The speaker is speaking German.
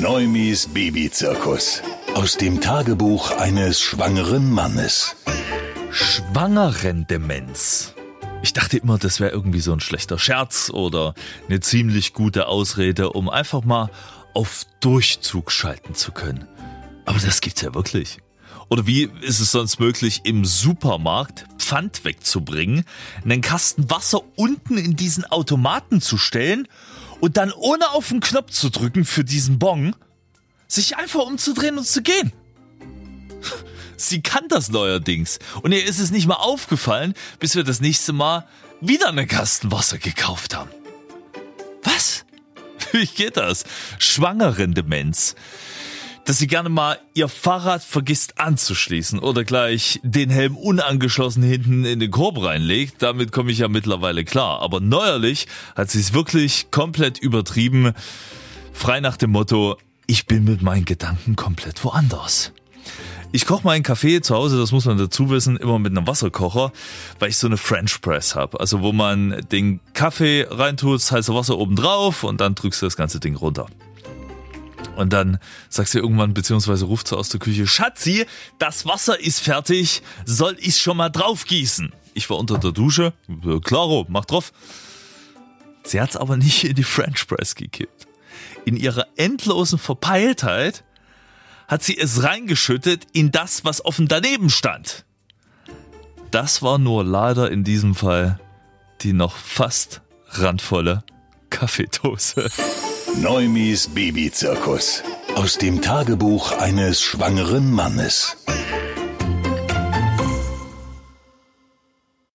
Neumis Babyzirkus. Aus dem Tagebuch eines schwangeren Mannes. Schwangerendemenz. Ich dachte immer, das wäre irgendwie so ein schlechter Scherz oder eine ziemlich gute Ausrede, um einfach mal auf Durchzug schalten zu können. Aber das gibt's ja wirklich. Oder wie ist es sonst möglich, im Supermarkt Pfand wegzubringen, einen Kasten Wasser unten in diesen Automaten zu stellen und dann ohne auf den Knopf zu drücken für diesen Bon, sich einfach umzudrehen und zu gehen? Sie kann das neuerdings. Und ihr ist es nicht mal aufgefallen, bis wir das nächste Mal wieder einen Kasten Wasser gekauft haben. Was? Wie geht das? Schwangerendemenz. Dass sie gerne mal ihr Fahrrad vergisst anzuschließen oder gleich den Helm unangeschlossen hinten in den Korb reinlegt, damit komme ich ja mittlerweile klar. Aber neuerlich hat sie es wirklich komplett übertrieben. Frei nach dem Motto, ich bin mit meinen Gedanken komplett woanders. Ich koche meinen Kaffee zu Hause, das muss man dazu wissen, immer mit einem Wasserkocher, weil ich so eine French Press habe. Also wo man den Kaffee reintut, das heiße Wasser oben drauf und dann drückst du das ganze Ding runter. Und dann sagst du irgendwann, beziehungsweise ruft sie aus der Küche, Schatzi, das Wasser ist fertig, soll ich schon mal drauf gießen? Ich war unter der Dusche, klaro, mach drauf. Sie hat's aber nicht in die French Press gekippt. In ihrer endlosen Verpeiltheit hat sie es reingeschüttet in das, was offen daneben stand. Das war nur leider in diesem Fall die noch fast randvolle Kaffeedose. Neumis Babyzirkus. Aus dem Tagebuch eines schwangeren Mannes.